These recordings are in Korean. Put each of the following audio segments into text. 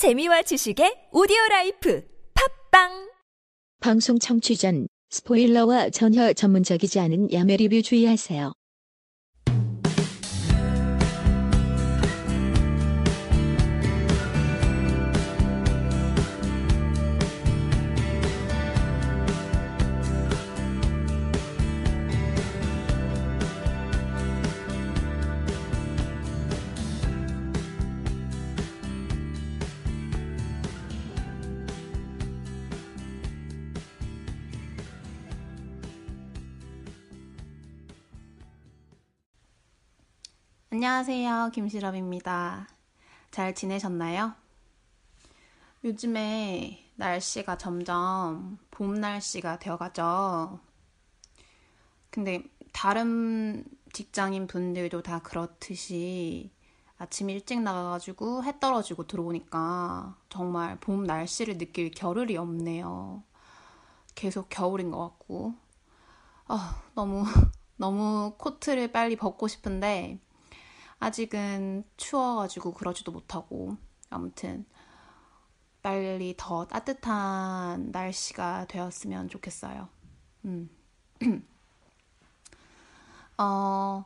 재미와 지식의 오디오 라이프 팟빵 방송 청취 전 스포일러와 전혀 전문적이지 않은 야매 리뷰 주의하세요. 안녕하세요. 김시럽입니다. 잘 지내셨나요? 요즘에 날씨가 점점 봄 날씨가 되어가죠. 근데 다른 직장인 분들도 다 그렇듯이 아침 일찍 나가가지고 해 떨어지고 들어오니까 정말 봄 날씨를 느낄 겨를이 없네요. 계속 겨울인 것 같고. 아, 너무, 너무 코트를 빨리 벗고 싶은데, 아직은 추워가지고 그러지도 못하고 아무튼 빨리 더 따뜻한 날씨가 되었으면 좋겠어요. 음. 어,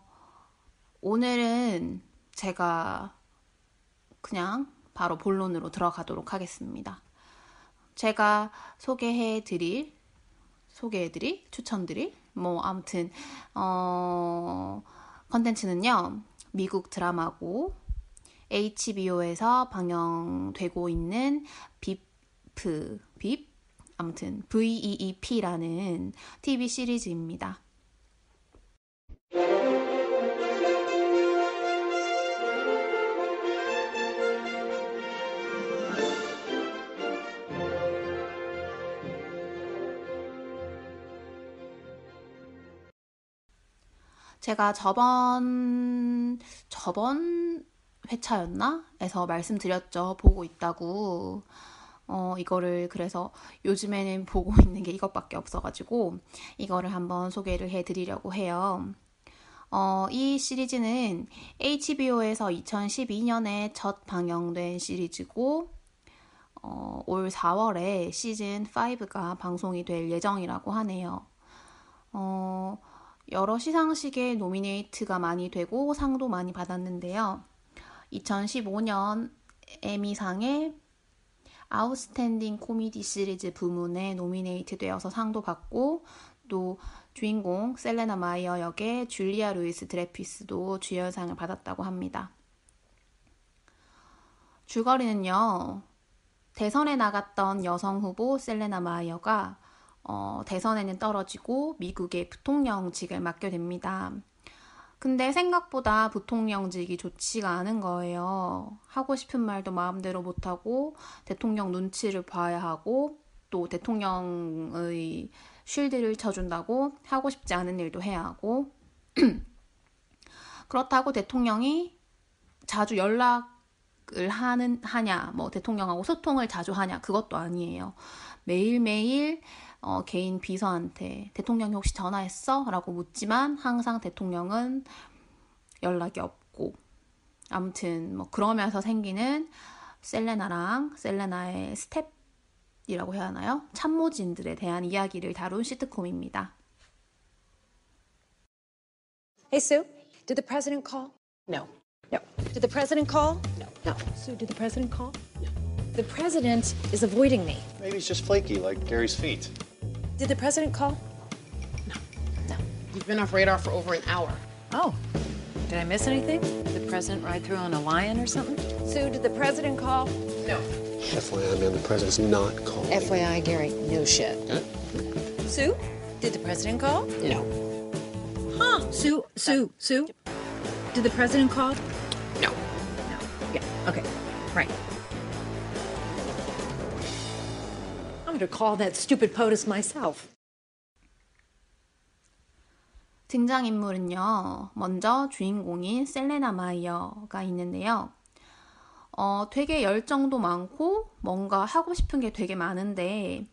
오늘은 제가 그냥 바로 본론으로 들어가도록 하겠습니다. 제가 소개해 드릴, 소개해 드릴, 추천 드릴, 뭐, 아무튼, 어, 컨텐츠는요, 미국 드라마고 HBO에서 방영되고 있는 비프, 빕? 아무튼 VEEP라는 TV 시리즈입니다. 제가 저번, 저번 회차였나? 에서 말씀드렸죠. 보고 있다고. 어, 이거를 그래서 요즘에는 보고 있는 게 이것밖에 없어가지고 이거를 한번 소개를 해드리려고 해요. 어, 이 시리즈는 HBO에서 2012년에 첫 방영된 시리즈고 어, 올 4월에 시즌 5가 방송이 될 예정이라고 하네요. 어, 여러 시상식에 노미네이트가 많이 되고 상도 많이 받았는데요. 2015년 에미상에 Outstanding Comedy Series 부문에 노미네이트 되어서 상도 받고 또 주인공 셀레나 마이어 역의 줄리아 루이스 드레이퍼스도 주연상을 받았다고 합니다. 줄거리는요. 대선에 나갔던 여성 후보 셀레나 마이어가 어, 대선에는 떨어지고 미국의 부통령직을 맡게 됩니다. 근데 생각보다 부통령직이 좋지가 않은 거예요. 하고 싶은 말도 마음대로 못하고 대통령 눈치를 봐야 하고 또 대통령의 쉴드를 쳐준다고 하고 싶지 않은 일도 해야 하고 그렇다고 대통령이 자주 연락을 하는 하냐 뭐 대통령하고 소통을 자주 하냐 그것도 아니에요. 매일매일 어, 개인 비서한테 대통령이 혹시 전화했어? 라고 묻지만 항상 대통령은 연락이 없고 아무튼 뭐 그러면서 생기는 셀레나랑 셀레나의 스텝이라고 해야 하나요? 참모진들에 대한 이야기를 다룬 시트콤입니다. Hey, Sue, did the president call? No. No. Did the president call? No. No. Sue, did the president call? No. The president is avoiding me. Maybe he's just flaky, like Gary's feet. Did the president call? No. No. You've been off radar for over an hour. Oh. Did I miss anything? Did the president ride through on a lion or something? Sue, did the president call? No. FYI, man, the president's not calling. FYI, Gary, no shit. Huh? Sue, did the president call? No. Huh. Sue, Sue, Sue, did the president call? No. No. Yeah. Okay. Right. I'm gonna call that stupid POTUS myself. 등장인물은요, 먼저 주인공인 셀레나 마이어가 있는데요. 어, 되게 열정도 많고, 뭔가 하고 싶은 게 되게 많은데,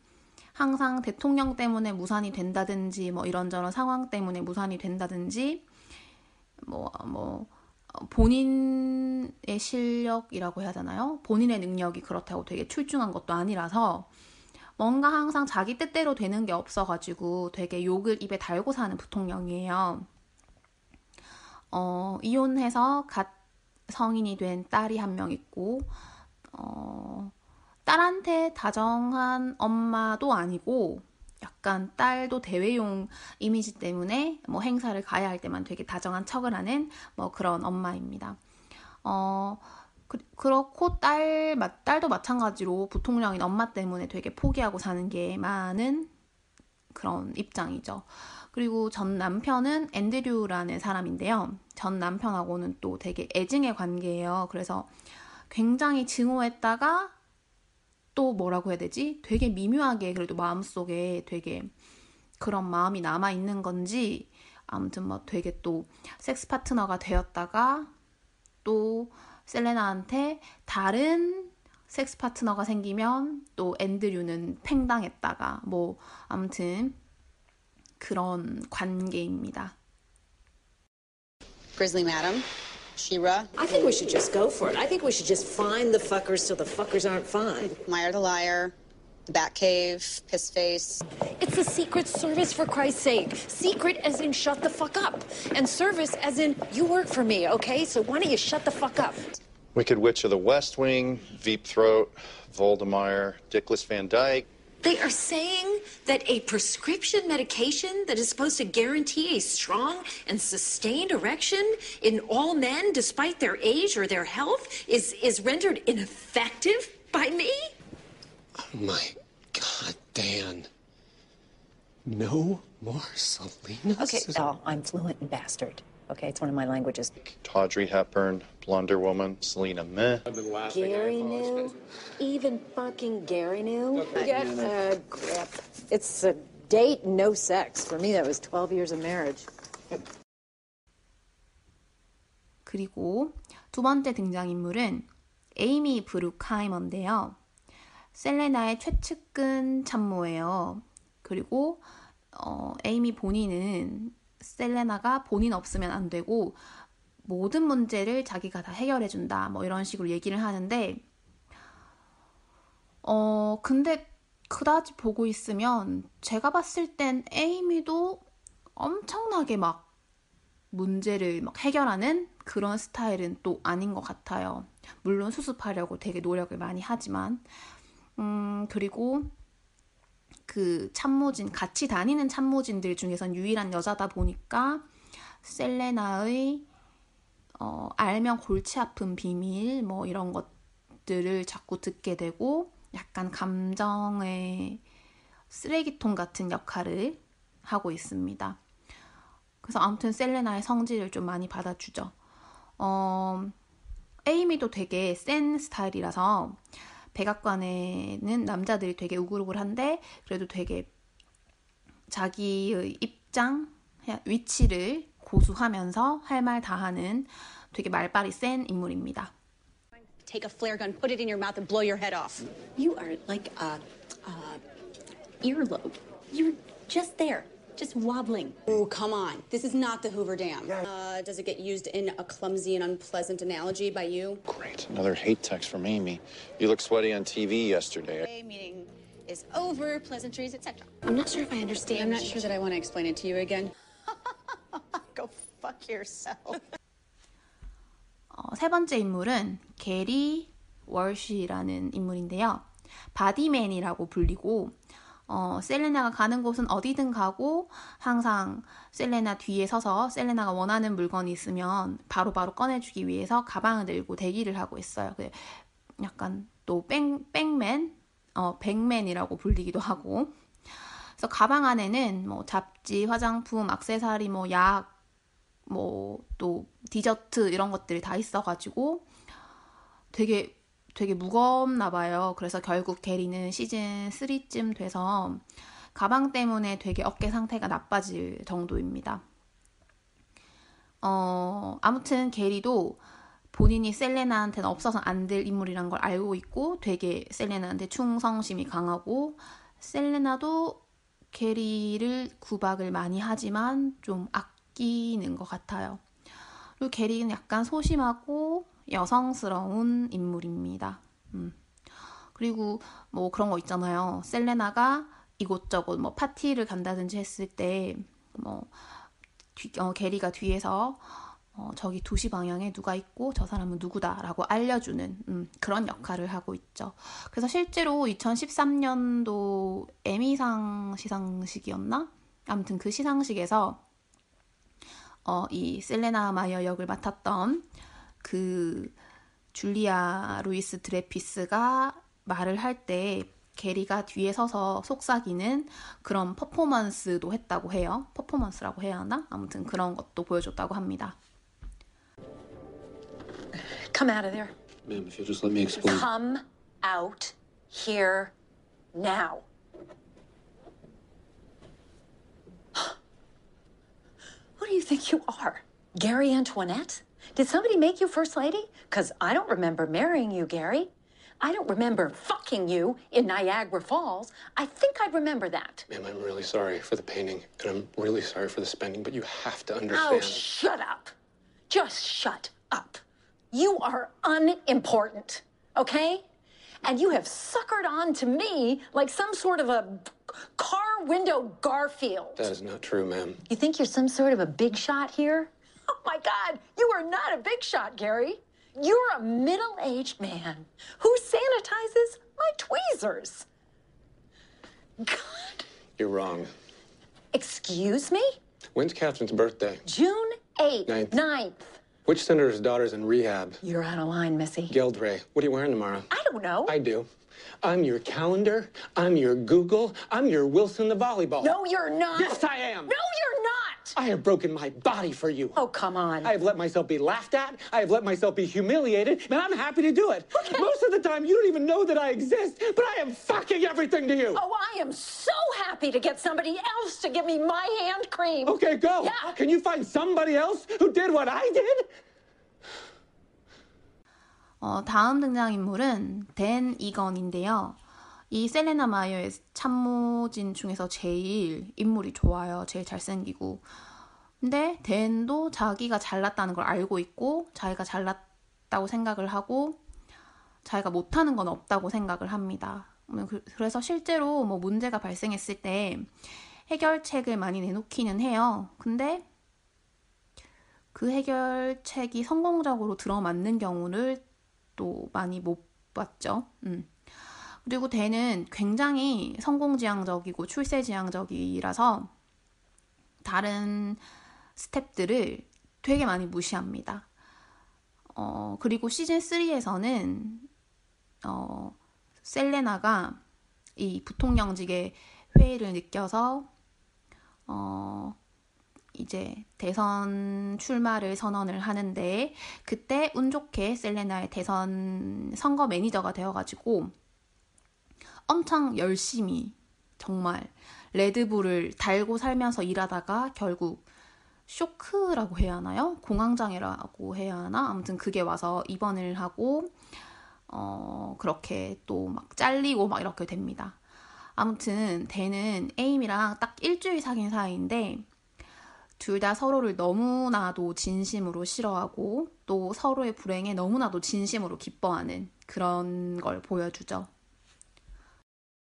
항상 대통령 때문에 무산이 된다든지, 뭐 이런저런 상황 때문에 무산이 된다든지, 뭐, 뭐, 어, 본인의 실력이라고 해야 되나요? 본인의 능력이 그렇다고 되게 출중한 것도 아니라서 뭔가 항상 자기 뜻대로 되는 게 없어가지고 되게 욕을 입에 달고 사는 부통령이에요. 어, 이혼해서 갓 성인이 된 딸이 한 명 있고, 어, 딸한테 다정한 엄마도 아니고, 약간 딸도 대외용 이미지 때문에 뭐 행사를 가야 할 때만 되게 다정한 척을 하는 뭐 그런 엄마입니다. 어, 그, 렇고 딸, 딸도 마찬가지로 부통령인 엄마 때문에 되게 포기하고 사는 게 많은 그런 입장이죠. 그리고 전 남편은 앤드류라는 사람인데요. 전 남편하고는 또 되게 애증의 관계예요. 그래서 굉장히 증오했다가 또 뭐라고 해야 되지? 되게 미묘하게 그래도 마음속에 되게 그런 마음이 남아 있는 건지 아무튼 뭐 되게 또 섹스 파트너가 되었다가 또 셀레나한테 다른 섹스 파트너가 생기면 또 앤드류는 팽당했다가 뭐 아무튼 그런 관계입니다. Grizzly Madam, Shira, I think we should just go for it. I think we should just find the fuckers till the fuckers aren't fine. Meyer the Liar, Batcave, Piss Face. It's the Secret Service, for Christ's sake. Secret as in shut the fuck up. And service as in you work for me, okay? So why don't you shut the fuck up? Wicked Witch of the West Wing, Veep Throat, Voldemire, Dickless Van Dyke. They are saying that a prescription medication that is supposed to guarantee a strong and sustained erection in all men, despite their age or their health, is, is rendered ineffective by me? Oh my God, Dan. No more Selena. Okay, oh, I'm fluent in bastard. Okay, it's one of my languages. Tawdry Hepburn, Blunder Woman, Selena Meh. Gary knew? Even fucking Gary knew? Get a grip. It's a date, no sex. For me, that was 12 years of marriage. 그리고 두 번째 등장인물은 에이미 브루카이머인데요. 셀레나의 최측근 참모예요. 그리고 어, 에이미 본인은 셀레나가 본인 없으면 안 되고 모든 문제를 자기가 다 해결해 준다. 뭐 이런 식으로 얘기를 하는데 어 근데 그다지 보고 있으면 제가 봤을 땐 에이미도 엄청나게 막 문제를 막 해결하는 그런 스타일은 또 아닌 것 같아요. 물론 수습하려고 되게 노력을 많이 하지만 음 그리고 그 참모진, 같이 다니는 참모진들 중에선 유일한 여자다 보니까 셀레나의 어, 알면 골치 아픈 비밀 뭐 이런 것들을 자꾸 듣게 되고 약간 감정의 쓰레기통 같은 역할을 하고 있습니다. 그래서 아무튼 셀레나의 성질을 좀 많이 받아주죠. 어, 에이미도 되게 센 스타일이라서 백악관에는 남자들이 되게 우글우글한데 그래도 되게 자기의 입장, 위치를 고수하면서 할 말 다 하는 되게 말빨이 센 인물입니다. Take a flare gun, put it in your mouth, and blow your head off. You are like a, a earlobe. You're just there, just wobbling. Oh, come on. This is not the Hoover Dam. Uh, does it get used in a clumsy and unpleasant analogy by you? Great. Another hate text from Amy. You looked sweaty on TV yesterday. Okay, meeting is over, pleasantries, etc. I'm not sure if I understand. I'm not sure that I want to explain it to you again. Go fuck yourself. 어, 세 번째 인물은 게리 월시라는 인물인데요. 바디맨이라고 불리고 어, 셀레나가 가는 곳은 어디든 가고 항상 셀레나 뒤에 서서 셀레나가 원하는 물건이 있으면 바로바로 바로 꺼내주기 위해서 가방을 들고 대기를 하고 있어요. 그 약간 또 bag, bag man, 어, bag man이라고 불리기도 하고. 그래서 가방 안에는 뭐 잡지, 화장품, 악세사리, 뭐 약, 뭐 또 디저트 이런 것들이 다 있어가지고 되게 되게 무겁나 봐요. 그래서 결국 게리는 시즌 3쯤 돼서 가방 때문에 되게 어깨 상태가 나빠질 정도입니다. 어, 아무튼 게리도 본인이 셀레나한테는 없어서 안될 인물이란 걸 알고 있고 되게 셀레나한테 충성심이 강하고 셀레나도 게리를 구박을 많이 하지만 좀 아끼는 것 같아요. 그리고 게리는 약간 소심하고 여성스러운 인물입니다. 음. 그리고 뭐 그런 거 있잖아요. 셀레나가 이곳저곳 뭐 파티를 간다든지 했을 때뭐 어, 게리가 뒤에서 어, 저기 2시 방향에 누가 있고 저 사람은 누구다라고 알려주는 음, 그런 역할을 하고 있죠. 그래서 실제로 2013년도 에미상 시상식이었나? 아무튼 그 시상식에서 어, 이 셀레나 마이어 역을 맡았던 그 줄리아 루이스 드레이퍼스가 말을 할 때 게리가 뒤에 서서 속삭이는 그런 퍼포먼스도 했다고 해요. 퍼포먼스라고 해야 하나? 아무튼 그런 것도 보여줬다고 합니다. Come out of there. Ma'am, if you'll just let me explain. Come out here now. Who do you think you are? Gary Antoinette? Did somebody make you First Lady? Because I don't remember marrying you, Gary. I don't remember fucking you in Niagara Falls. I think I'd remember that. Ma'am, I'm really sorry for the painting, and I'm really sorry for the spending, but you have to understand. Oh, understand. shut up. Just shut up. You are unimportant, okay? And you have suckered on to me like some sort of a car window Garfield. that is not true, ma'am. You think you're some sort of a big shot here? Oh my God, you are not a big shot, Gary. You're a middle aged man who sanitizes my tweezers. God, You're wrong. excuse me? When's Catherine's birthday? June 8th, Ninth. 9th. Which senator's daughter's in rehab? You're out of line, Missy. Geldray. What are you wearing tomorrow? I don't know. I do. I'm your calendar. I'm your Google. I'm your Wilson the volleyball. No, you're not. Yes, I am. No, you're not. I have broken my body for you. Oh, come on. I have let myself be laughed at. I have let myself be humiliated, and I'm happy to do it. Most of the time, you don't even know that I exist, but I am fucking everything to you. Oh, I am so happy to get somebody else to give me my hand cream. Okay, go. Yeah. Can you find somebody else who did what I did? 어, 다음 등장인물은 댄 이건인데요. 이 셀레나 마이어의 참모진 중에서 제일 인물이 좋아요. 제일 잘생기고. 근데 댄도 자기가 잘났다는 걸 알고 있고, 자기가 잘났다고 생각을 하고, 자기가 못하는 건 없다고 생각을 합니다. 그- 그래서 실제로 뭐 문제가 발생했을 때 해결책을 많이 내놓기는 해요. 근데 그 해결책이 성공적으로 들어맞는 경우를 또 많이 못 봤죠. 음. 그리고 대는 굉장히 성공지향적이고 출세지향적이라서 다른 스탭들을 되게 많이 무시합니다. 어, 그리고 시즌 3에서는 어, 셀레나가 이 부통령직에 회의를 느껴서 어, 이제 대선 출마를 선언을 하는데 그때 운 좋게 셀레나의 대선 선거 매니저가 되어가지고 엄청 열심히 정말 레드불을 달고 살면서 일하다가 결국 쇼크라고 해야 하나요? 공황장애라고 해야 하나? 아무튼 그게 와서 입원을 하고 어 그렇게 또 막 잘리고 막 이렇게 됩니다. 아무튼 대는 에임이랑 딱 일주일 사귄 사이인데 둘 다 서로를 너무나도 진심으로 싫어하고 또 서로의 불행에 너무나도 진심으로 기뻐하는 그런 걸 보여주죠.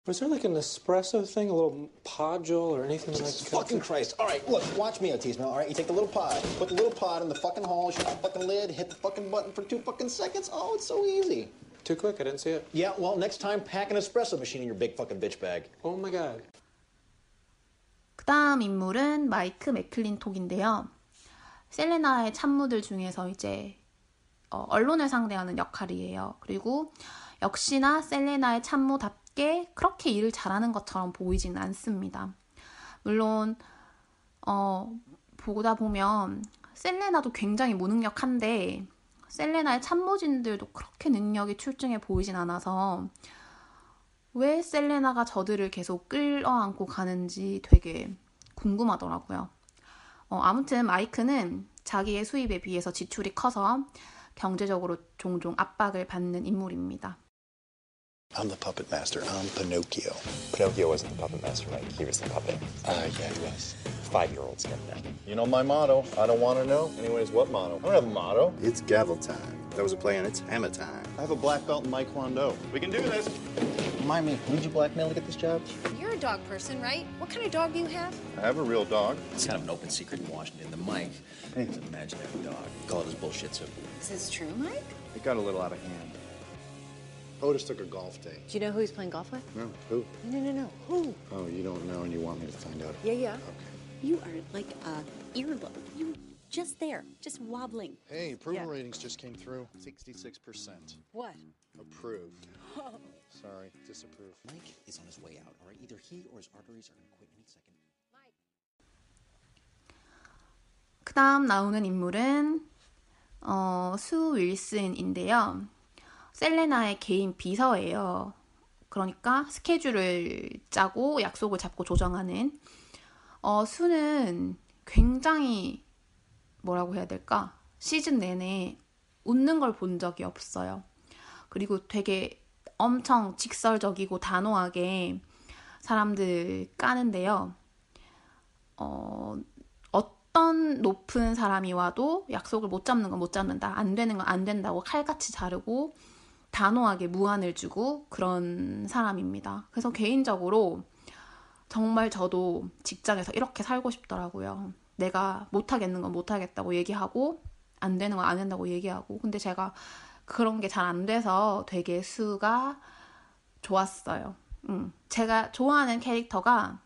Was there like an espresso thing, a little podule or anything that I Jesus could fucking Christ. All right, look, watch me, Otismo. All right, you take the little pod, put the little pod in the fucking hole, shut the fucking lid, hit the fucking button for two fucking seconds. Oh, it's so easy. Too quick, I didn't see it. Yeah, well, next time, pack an espresso machine in your big fucking bitch bag. Oh my god. 그 다음 인물은 마이크 맥클린톡인데요. 셀레나의 참무들 중에서 이제 어, 언론을 상대하는 역할이에요. 그리고 역시나 셀레나의 참무답 게 그렇게 일을 잘하는 것처럼 보이지는 않습니다. 물론 어, 보다 보면 셀레나도 굉장히 무능력한데 셀레나의 참모진들도 그렇게 능력이 출중해 보이진 않아서 왜 셀레나가 저들을 계속 끌어안고 가는지 되게 궁금하더라고요. 어, 아무튼 마이크는 자기의 수입에 비해서 지출이 커서 경제적으로 종종 압박을 받는 인물입니다. I'm the puppet master. I'm Pinocchio. Pinocchio wasn't the puppet master, Mike. He was the puppet. Uh, yeah, he was. Five-year-olds get that. You know my motto. I don't want to know. Anyways, what motto? I don't have a motto. It's gavel time. That was a play, and it's hammer time. I have a black belt in Taekwondo. We can do this. Remind me, who did you blackmail to get this job? You're a dog person, right? What kind of dog do you have? I have a real dog. It's kind of an open secret in Washington. The Mike is an imaginary dog. Call it his bullshit soup. Is this true, Mike? It got a little out of hand. Otis took a golf day. Do you know who he's playing golf with? No, who? No, no, no. Who? Oh, you don't know, and you want me to find out. Yeah, yeah. You are like a earlobe. You're just there, just wobbling. Hey, approval Yeah. ratings just came through. 66%. What? Approved. Sorry, disapprove. Mike is on his way out, all right? Either he or his arteries are going to quit any second. 그 다음 나오는 인물은 어, 수 윌슨인데요. 셀레나의 개인 비서예요. 그러니까 스케줄을 짜고 약속을 잡고 조정하는 어, 수는 굉장히 뭐라고 해야 될까? 시즌 내내 웃는 걸 본 적이 없어요. 그리고 되게 엄청 직설적이고 단호하게 사람들 까는데요. 어, 어떤 높은 사람이 와도 약속을 못 잡는 건 못 잡는다. 안 되는 건 안 된다고 칼같이 자르고 단호하게 무한을 주고 그런 사람입니다. 그래서 개인적으로 정말 저도 직장에서 이렇게 살고 싶더라고요. 내가 못하겠는 건 못하겠다고 얘기하고 안 되는 건 안 된다고 얘기하고 근데 제가 그런 게 잘 안 돼서 되게 수가 좋았어요. 음, 제가 좋아하는 캐릭터가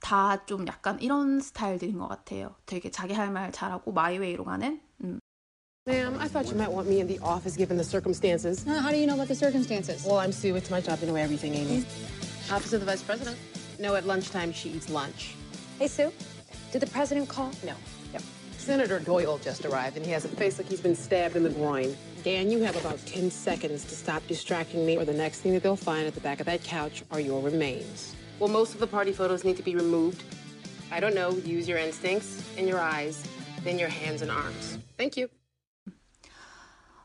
다 좀 약간 이런 스타일들인 것 같아요. 되게 자기 할 말 잘하고 마이웨이로 가는. 음. Ma'am, I thought you might want me in the office given the circumstances. How do you know about the circumstances? Well, I'm Sue. It's my job to know everything, Amy. Mm-hmm. Office of the Vice President. No, at lunchtime she eats lunch. Hey, Sue. Did the president call? No. Yep. Senator Doyle just arrived, and he has a face like he's been stabbed in the groin. Dan, you have about 10 seconds to stop distracting me, or the next thing that they'll find at the back of that couch are your remains. Well, most of the party photos need to be removed. I don't know. Use your instincts and your eyes, then your hands and arms. Thank you.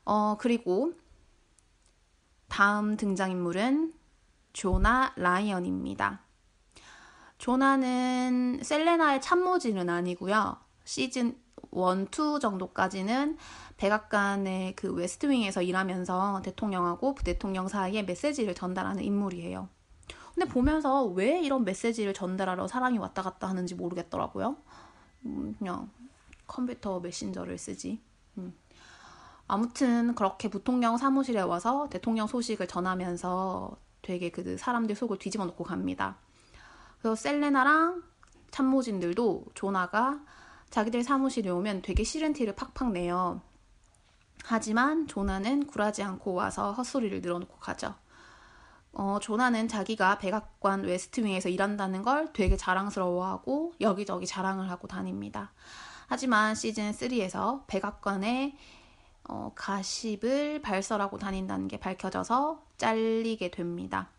어, 그리고 다음 등장인물은 조나 라이언입니다. 조나는 셀레나의 참모진은 아니고요. 시즌 1, 2 정도까지는 백악관의 그 웨스트윙에서 일하면서 대통령하고 부대통령 사이에 메시지를 전달하는 인물이에요. 근데 보면서 왜 이런 메시지를 전달하러 사람이 왔다 갔다 하는지 모르겠더라고요. 음, 그냥 컴퓨터 메신저를 쓰지. 음. 아무튼 그렇게 부통령 사무실에 와서 대통령 소식을 전하면서 되게 그 사람들 속을 뒤집어 놓고 갑니다. 그래서 셀레나랑 참모진들도 조나가 자기들 사무실에 오면 되게 싫은 티를 팍팍 내요. 하지만 조나는 굴하지 않고 와서 헛소리를 늘어놓고 가죠. 어, 조나는 자기가 백악관 웨스트윙에서 일한다는 걸 되게 자랑스러워하고 여기저기 자랑을 하고 다닙니다. 하지만 시즌 3에서 백악관에 어, 가십을 발설하고 다닌다는 게 밝혀져서 잘리게 됩니다.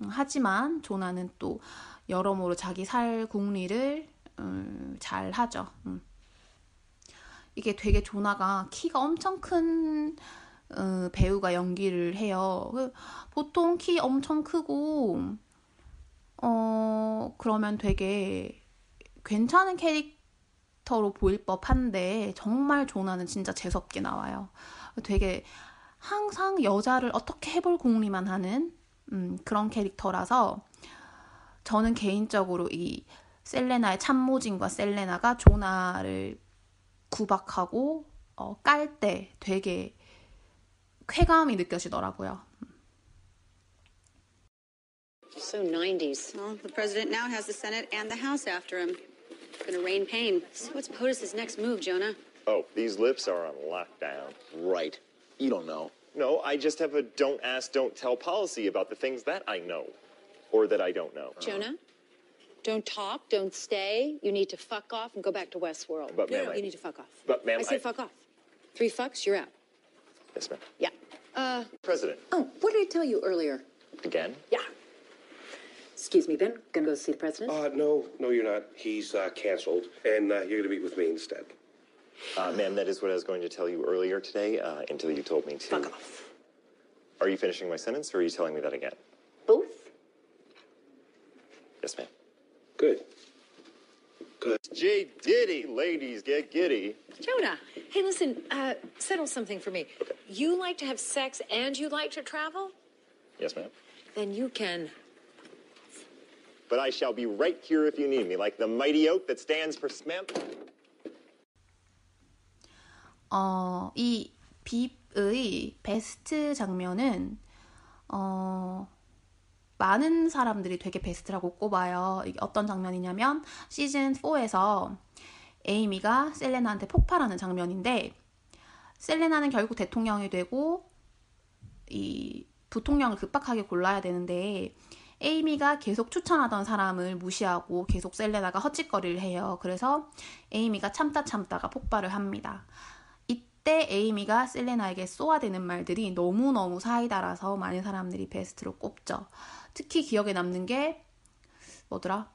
음, 하지만 조나는 또 여러모로 자기 살 궁리를 음, 잘 하죠. 음. 이게 되게 조나가 키가 엄청 큰 어, 배우가 연기를 해요. 그 보통 키 엄청 크고 어 그러면 되게 괜찮은 캐릭 터로 보일 법한데 정말 조나는 진짜 재수없게 나와요. 되게 항상 여자를 어떻게 해볼 궁리만 하는 음, 그런 캐릭터라서 저는 개인적으로 이 셀레나의 참모진과 셀레나가 조나를 구박하고 어, 깔 때 되게 쾌감이 느껴지더라고요. So 90s. Well, the president now has the Senate and the House after him. Gonna rain pain. So what's POTUS's next move, Jonah? Oh, these lips are on lockdown. Right. You don't know. No, I just have a don't ask, don't tell policy about the things that I know or that I don't know. Jonah? Don't talk, don't stay. You need to fuck off and go back to Westworld. But, ma'am, I- you need to fuck off. But, ma'am, I said I- fuck off. Three fucks, you're out. Yes, ma'am. Yeah. Uh, President, Oh, what did I tell you earlier? again? Yeah. Excuse me, Ben. Gonna go see the president? Uh, no, no, you're not. He's uh, canceled, and uh, you're going to meet with me instead. Uh, ma'am, that is what I was going to tell you earlier today uh, until you told me to. Fuck off. Are you finishing my sentence or are you telling me that again? Both? Yes, ma'am. Good. Good. J. Diddy, ladies, get giddy. Jonah, hey, listen, uh, settle something for me. Okay. You like to have sex and you like to travel? Yes, ma'am. Then you can. But I shall be right here if you need me, like the mighty oak that stands for Smith. 어, 이 빕의 베스트 장면은 어, 많은 사람들이 되게 베스트라고 꼽아요. 어떤 장면이냐면 시즌 4에서 에이미가 셀레나한테 폭발하는 장면인데 셀레나는 결국 대통령이 되고 이 부통령을 급박하게 골라야 되는데 에이미가 계속 추천하던 사람을 무시하고 계속 셀레나가 헛짓거리를 해요. 그래서 에이미가 참다 참다가 폭발을 합니다. 이때 에이미가 셀레나에게 쏘아대는 말들이 너무너무 사이다라서 많은 사람들이 베스트로 꼽죠. 특히 기억에 남는 게 뭐더라?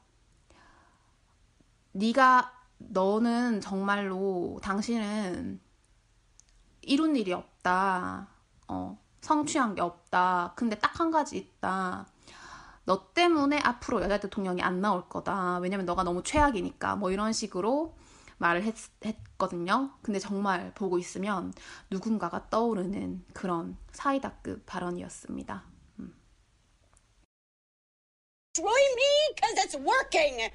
네가 너는 정말로 당신은 이룬 일이 없다. 어, 성취한 게 없다. 근데 딱 한 가지 있다. 너 때문에 앞으로 여자 대통령이 안 나올 거다. 왜냐면 너가 너무 최악이니까. 뭐 이런 식으로 말을 했, 했거든요. 근데 정말 보고 있으면 누군가가 떠오르는 그런 사이다급 발언이었습니다. Destroy me because it's working.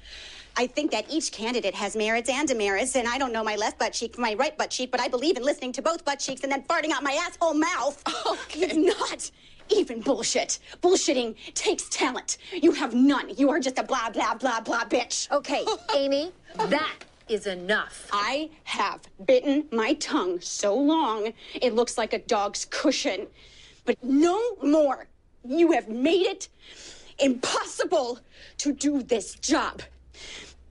I think that each candidate has merits and demerits, and I don't know my left butt cheek from my right butt cheek, but I believe in listening to both butt cheeks and then farting out my asshole mouth. Okay. You're not even bullshit. Bullshitting takes talent. You have none. You are just a blah, blah, blah, blah bitch. Okay, Amy, that is enough. I have bitten my tongue so long it looks like a dog's cushion. But no more. You have made it impossible to do this job.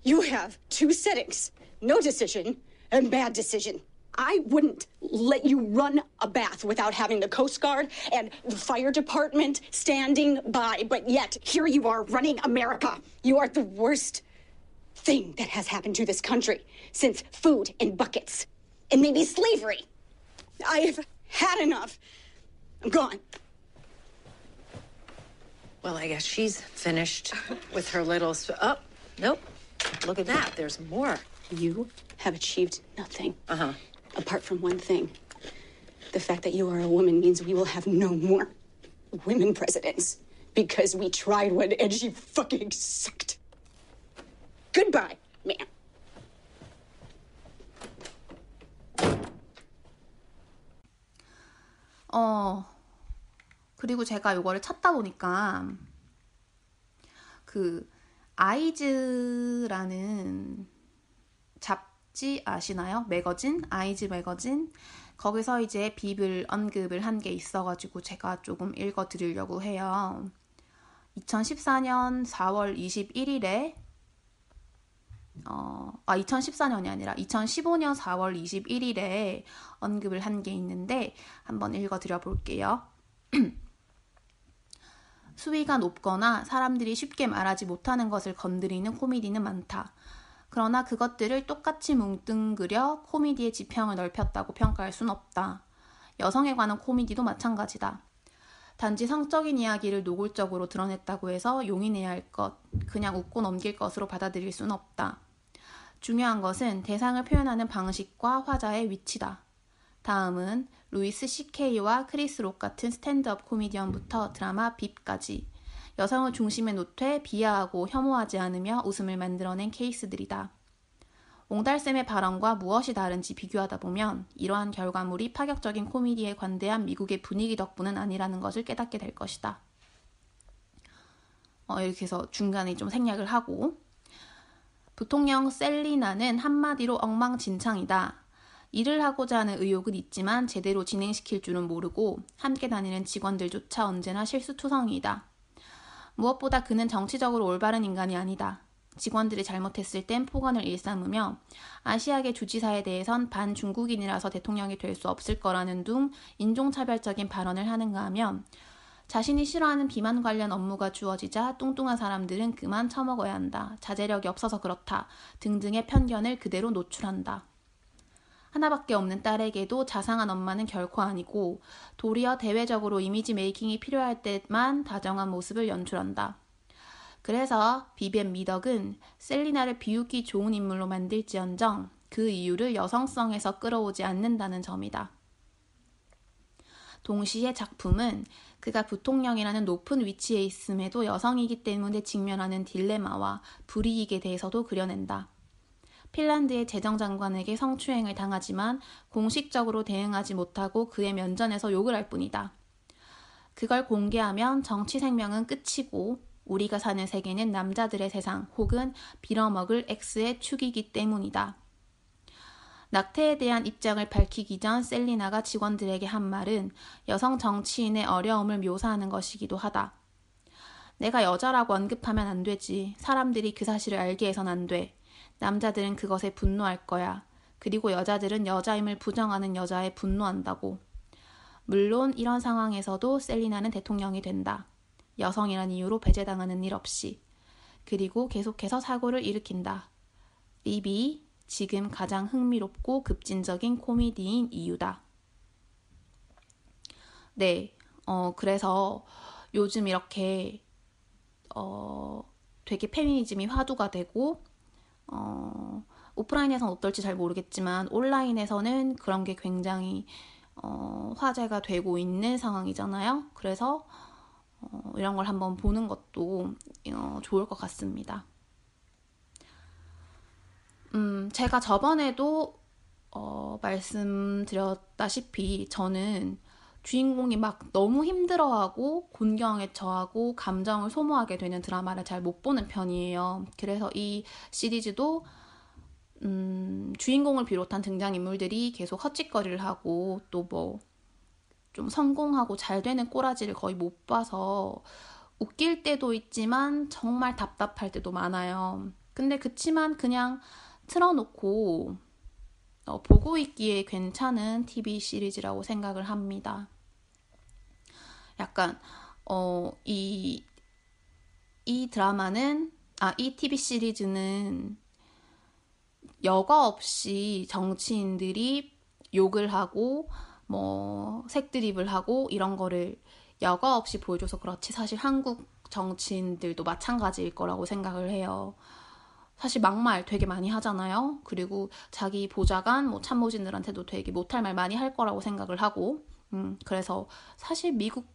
You have two settings no decision and bad decision. I wouldn't let you run a bath without having the Coast Guard and the fire department standing by, but yet here you are running America. You are the worst thing that has happened to this country since food in buckets and maybe slavery. I have had enough. I'm gone. Well, I guess she's finished with her little. Sp- oh, nope. Look at that. There's more. You have achieved nothing. Uh huh Apart from one thing the fact that you are a woman means we will have no more women presidents because we tried one and she fucking sucked. Goodbye, ma'am. 어, 그리고 제가 이거를 찾다 보니까 그 아이즈라는 잡지 아시나요? 매거진? 아이즈 매거진? 거기서 이제 빕을 언급을 한 게 있어가지고 제가 조금 읽어 드리려고 해요. 2014년 4월 21일에 어, 아, 2014년이 아니라 2015년 4월 21일에 언급을 한 게 있는데 한번 읽어 드려 볼게요. 수위가 높거나 사람들이 쉽게 말하지 못하는 것을 건드리는 코미디는 많다. 그러나 그것들을 똑같이 뭉뚱그려 코미디의 지평을 넓혔다고 평가할 순 없다. 여성에 관한 코미디도 마찬가지다. 단지 성적인 이야기를 노골적으로 드러냈다고 해서 용인해야 할 것, 그냥 웃고 넘길 것으로 받아들일 순 없다. 중요한 것은 대상을 표현하는 방식과 화자의 위치다. 다음은 루이스 CK와 크리스 록 같은 스탠드업 코미디언부터 드라마 Veep까지 여성을 중심에 놓되 비하하고 혐오하지 않으며 웃음을 만들어낸 케이스들이다. 옹달샘의 발언과 무엇이 다른지 비교하다 보면 이러한 결과물이 파격적인 코미디에 관대한 미국의 분위기 덕분은 아니라는 것을 깨닫게 될 것이다. 어, 이렇게 해서 중간에 좀 생략을 하고 부통령 셀리나는 한마디로 엉망진창이다. 일을 하고자 하는 의욕은 있지만 제대로 진행시킬 줄은 모르고 함께 다니는 직원들조차 언제나 실수투성이다. 무엇보다 그는 정치적으로 올바른 인간이 아니다. 직원들이 잘못했을 땐 폭언을 일삼으며 아시아계 주지사에 대해선 반중국인이라서 대통령이 될 수 없을 거라는 둥 인종차별적인 발언을 하는가 하면 자신이 싫어하는 비만 관련 업무가 주어지자 뚱뚱한 사람들은 그만 처먹어야 한다. 자제력이 없어서 그렇다. 등등의 편견을 그대로 노출한다. 하나밖에 없는 딸에게도 자상한 엄마는 결코 아니고 도리어 대외적으로 이미지 메이킹이 필요할 때만 다정한 모습을 연출한다. 그래서 비비엔 미덕은 셀리나를 비웃기 좋은 인물로 만들지언정 그 이유를 여성성에서 끌어오지 않는다는 점이다. 동시에 작품은 그가 부통령이라는 높은 위치에 있음에도 여성이기 때문에 직면하는 딜레마와 불이익에 대해서도 그려낸다. 핀란드의 재정장관에게 성추행을 당하지만 공식적으로 대응하지 못하고 그의 면전에서 욕을 할 뿐이다. 그걸 공개하면 정치 생명은 끝이고 우리가 사는 세계는 남자들의 세상 혹은 빌어먹을 X의 축이기 때문이다. 낙태에 대한 입장을 밝히기 전 셀리나가 직원들에게 한 말은 여성 정치인의 어려움을 묘사하는 것이기도 하다. 내가 여자라고 언급하면 안 되지. 사람들이 그 사실을 알게 해선 안 돼. 남자들은 그것에 분노할 거야. 그리고 여자들은 여자임을 부정하는 여자에 분노한다고. 물론 이런 상황에서도 셀리나는 대통령이 된다. 여성이란 이유로 배제당하는 일 없이. 그리고 계속해서 사고를 일으킨다. 리비, 지금 가장 흥미롭고 급진적인 코미디인 이유다. 네, 어, 그래서 요즘 이렇게, 어, 되게 페미니즘이 화두가 되고, 어, 오프라인에서는 어떨지 잘 모르겠지만, 온라인에서는 그런 게 굉장히, 어, 화제가 되고 있는 상황이잖아요. 그래서, 어, 이런 걸 한번 보는 것도 어, 좋을 것 같습니다. 음, 제가 저번에도 어, 말씀드렸다시피 저는 주인공이 막 너무 힘들어하고 곤경에 처하고 감정을 소모하게 되는 드라마를 잘 못 보는 편이에요. 그래서 이 시리즈도 음, 주인공을 비롯한 등장인물들이 계속 헛짓거리를 하고 또 뭐 좀 성공하고 잘 되는 꼬라지를 거의 못 봐서 웃길 때도 있지만 정말 답답할 때도 많아요. 근데 그치만 그냥 틀어놓고 어, 보고 있기에 괜찮은 TV 시리즈라고 생각을 합니다. 약간 어, 이, 이 드라마는 아, 이 TV 시리즈는 여과 없이 정치인들이 욕을 하고 뭐 색드립을 하고 이런 거를 여과 없이 보여줘서 그렇지 사실 한국 정치인들도 마찬가지일 거라고 생각을 해요. 사실 막말 되게 많이 하잖아요. 그리고 자기 보좌관, 뭐 참모진들한테도 되게 못할 말 많이 할 거라고 생각을 하고, 음, 그래서 사실 미국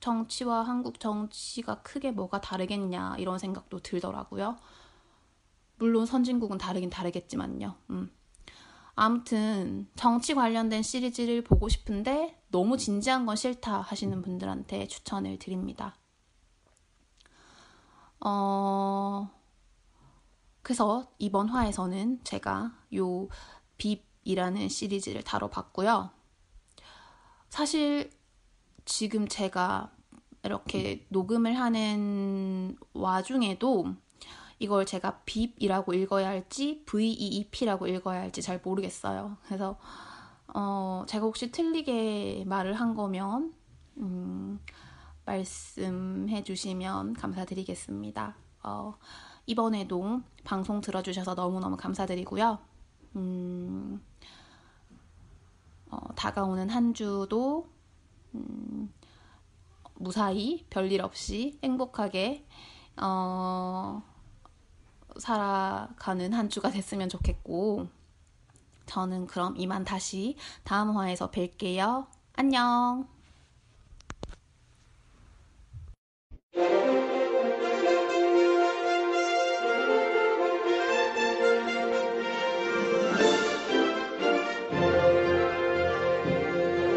정치와 한국 정치가 크게 뭐가 다르겠냐, 이런 생각도 들더라고요. 물론 선진국은 다르긴 다르겠지만요. 음. 아무튼 정치 관련된 시리즈를 보고 싶은데 너무 진지한 건 싫다 하시는 분들한테 추천을 드립니다. 어, 그래서 이번 화에서는 제가 요 빕이라는 시리즈를 다뤄봤고요. 사실 지금 제가 이렇게 녹음을 하는 와중에도 이걸 제가 빕이라고 읽어야 할지 VEEP라고 읽어야 할지 잘 모르겠어요. 그래서 어, 제가 혹시 틀리게 말을 한 거면 음, 말씀해 주시면 감사드리겠습니다. 어, 이번에도 방송 들어주셔서 너무너무 감사드리고요. 음, 어, 다가오는 한 주도 음, 무사히 별일 없이 행복하게 어, 살아가는 한 주가 됐으면 좋겠고 저는 그럼 이만 다시 다음 화에서 뵐게요. 안녕.